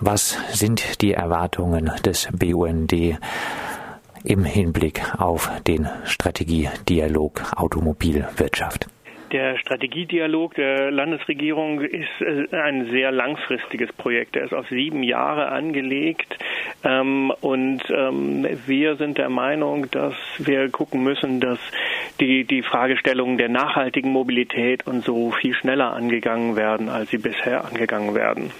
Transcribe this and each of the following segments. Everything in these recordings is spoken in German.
Was sind die Erwartungen des BUND im Hinblick auf den Strategiedialog Automobilwirtschaft? Der Strategiedialog der Landesregierung ist äh, ein sehr langfristiges Projekt. Er ist auf sieben Jahre angelegt. Ähm, und ähm, wir sind der Meinung, dass wir gucken müssen, dass die, die Fragestellungen der nachhaltigen Mobilität und so viel schneller angegangen werden, als sie bisher angegangen werden.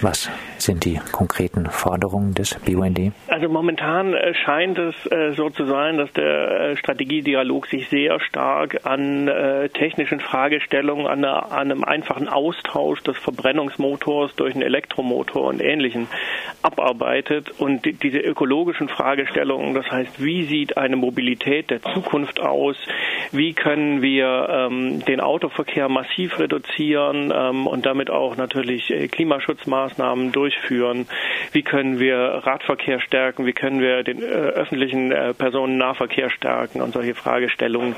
Was sind die konkreten Forderungen des BUND? Also momentan äh, scheint es äh, so zu sein, dass der äh, Strategiedialog sich sehr stark an technischen Fragestellungen, an, einem einfachen Austausch des Verbrennungsmotors durch einen Elektromotor und Ähnlichen abarbeitet. Und diese ökologischen Fragestellungen, das heißt, wie sieht eine Mobilität der Zukunft aus? Wie können wir ähm, den Autoverkehr massiv reduzieren ähm, und damit auch natürlich Klimaschutzmaßnahmen Maßnahmen durchführen? Wie können wir Radverkehr stärken? Wie können wir den äh, öffentlichen äh, Personennahverkehr stärken? Und solche Fragestellungen,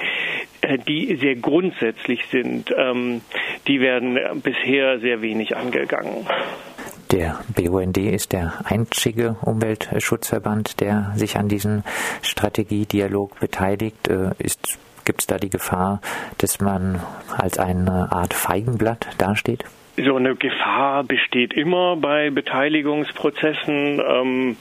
äh, die sehr grundsätzlich sind, ähm, die werden bisher sehr wenig angegangen. Der BUND ist der einzige Umweltschutzverband, der sich an diesem Strategiedialog beteiligt. Äh, ist Gibt es da die Gefahr, dass man als eine Art Feigenblatt dasteht? So eine Gefahr besteht immer bei Beteiligungsprozessen. Ähm,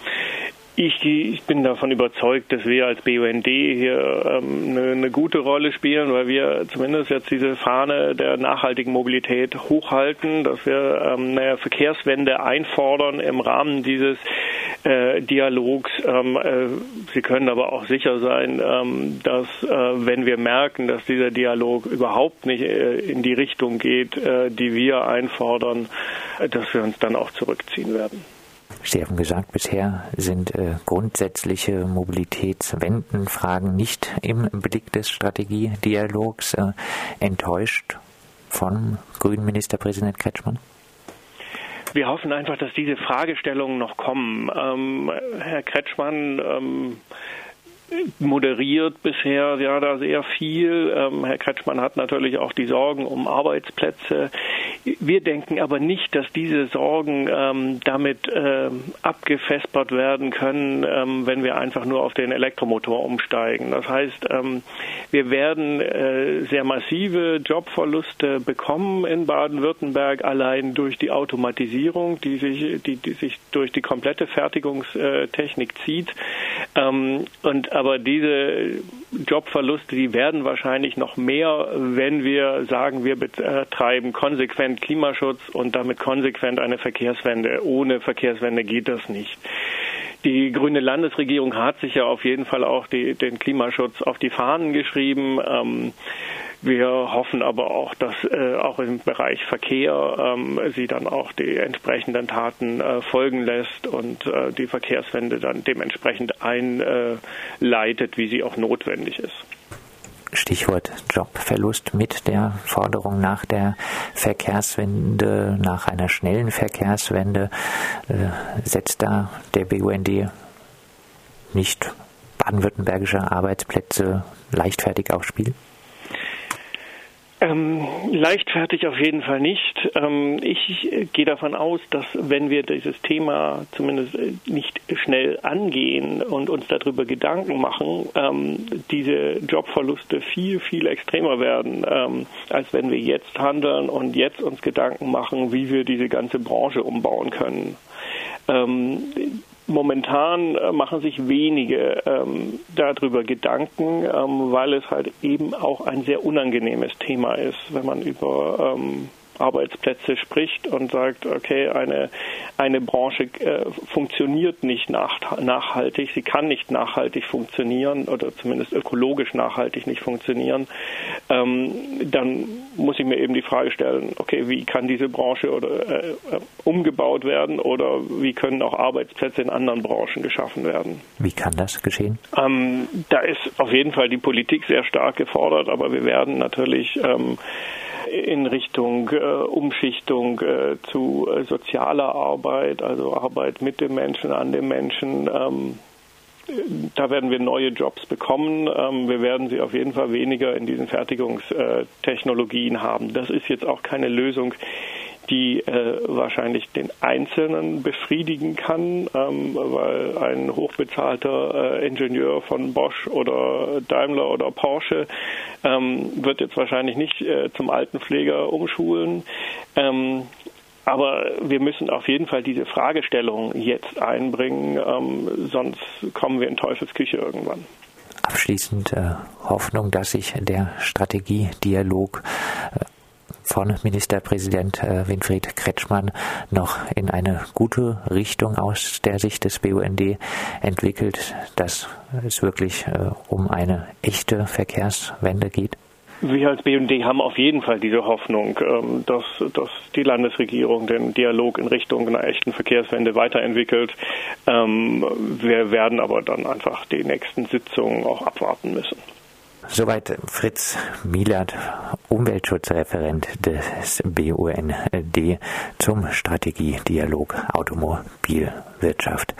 ich, ich, bin davon überzeugt, dass wir als BUND hier ähm, eine, eine, gute Rolle spielen, weil wir zumindest jetzt diese Fahne der nachhaltigen Mobilität hochhalten, dass wir ähm, eine Verkehrswende einfordern im Rahmen dieses äh, Dialogs. Ähm, äh, Sie können aber auch sicher sein, ähm, dass äh, wenn wir merken, dass dieser Dialog überhaupt nicht äh, in die Richtung geht, äh, die wir einfordern, dass wir uns dann auch zurückziehen werden. Sie haben gesagt, bisher sind äh, grundsätzliche Mobilitätswendenfragen nicht im Blick des Strategiedialogs äh, enttäuscht von grünen Ministerpräsident Kretschmann? Wir hoffen einfach, dass diese Fragestellungen noch kommen. Ähm, Herr Kretschmann ähm, moderiert bisher ja da sehr viel. Ähm, Herr Kretschmann hat natürlich auch die Sorgen um Arbeitsplätze. Wir denken aber nicht, dass diese Sorgen ähm, damit äh, abgefespert werden können, ähm, wenn wir einfach nur auf den Elektromotor umsteigen. Das heißt, ähm, wir werden äh, sehr massive Jobverluste bekommen in Baden-Württemberg allein durch die Automatisierung, die sich, die, die sich durch die komplette Fertigungstechnik zieht. Ähm, und aber diese Jobverluste, die werden wahrscheinlich noch mehr, wenn wir sagen, wir betreiben konsequent Klimaschutz und damit konsequent eine Verkehrswende. Ohne Verkehrswende geht das nicht. Die grüne Landesregierung hat sich ja auf jeden Fall auch die, den Klimaschutz auf die Fahnen geschrieben. Ähm, wir hoffen aber auch, dass äh, auch im Bereich Verkehr ähm, sie dann auch die entsprechenden Taten äh, folgen lässt und äh, die Verkehrswende dann dementsprechend einleitet, wie sie auch notwendig ist. Stichwort Jobverlust mit der Forderung nach der Verkehrswende, nach einer schnellen Verkehrswende, äh, setzt da der BUND nicht baden-württembergische Arbeitsplätze leichtfertig aufs Spiel? Ähm, leichtfertig auf jeden Fall nicht. Ähm, ich gehe davon aus, dass wenn wir dieses Thema zumindest äh, nicht schnell angehen und uns darüber Gedanken machen, ähm, diese Jobverluste viel, viel extremer werden, ähm, als wenn wir jetzt handeln und jetzt uns Gedanken machen, wie wir diese ganze Branche umbauen können. Momentan äh, machen sich wenige ähm, darüber Gedanken, ähm, weil es halt eben auch ein sehr unangenehmes Thema ist, wenn man über ähm, Arbeitsplätze spricht und sagt, okay, eine, eine Branche äh, funktioniert nicht nach, nachhaltig, sie kann nicht nachhaltig funktionieren oder zumindest ökologisch nachhaltig nicht funktionieren, ähm, dann muss ich mir eben die Frage stellen, okay, wie kann diese Branche oder äh, umgebaut werden oder wie können auch Arbeitsplätze in anderen Branchen geschaffen werden? Wie kann das geschehen? Ähm, da ist auf jeden Fall die Politik sehr stark gefordert, aber wir werden natürlich ähm, in Richtung äh, Umschichtung äh, zu äh, sozialer Arbeit, also Arbeit mit dem Menschen, an dem Menschen. Ähm, da werden wir neue Jobs bekommen. Ähm, wir werden sie auf jeden Fall weniger in diesen Fertigungstechnologien haben. Das ist jetzt auch keine Lösung, die äh, wahrscheinlich den Einzelnen befriedigen kann, ähm, weil ein hochbezahlter äh, Ingenieur von Bosch oder Daimler oder Porsche ähm, wird jetzt wahrscheinlich nicht äh, zum Altenpfleger umschulen. Ähm, aber wir müssen auf jeden Fall diese Fragestellung jetzt einbringen, ähm, sonst kommen wir in Teufelsküche irgendwann. Abschließend äh, Hoffnung, dass sich der Strategiedialog äh, von Ministerpräsident äh, Winfried Kretschmann noch in eine gute Richtung aus der Sicht des BUND entwickelt, dass es wirklich äh, um eine echte Verkehrswende geht? Wir als BUND haben auf jeden Fall diese Hoffnung, ähm, dass, dass die Landesregierung den Dialog in Richtung einer echten Verkehrswende weiterentwickelt. Ähm, wir werden aber dann einfach die nächsten Sitzungen auch abwarten müssen. Soweit Fritz Mielert, Umweltschutzreferent des BUND zum Strategiedialog Automobilwirtschaft.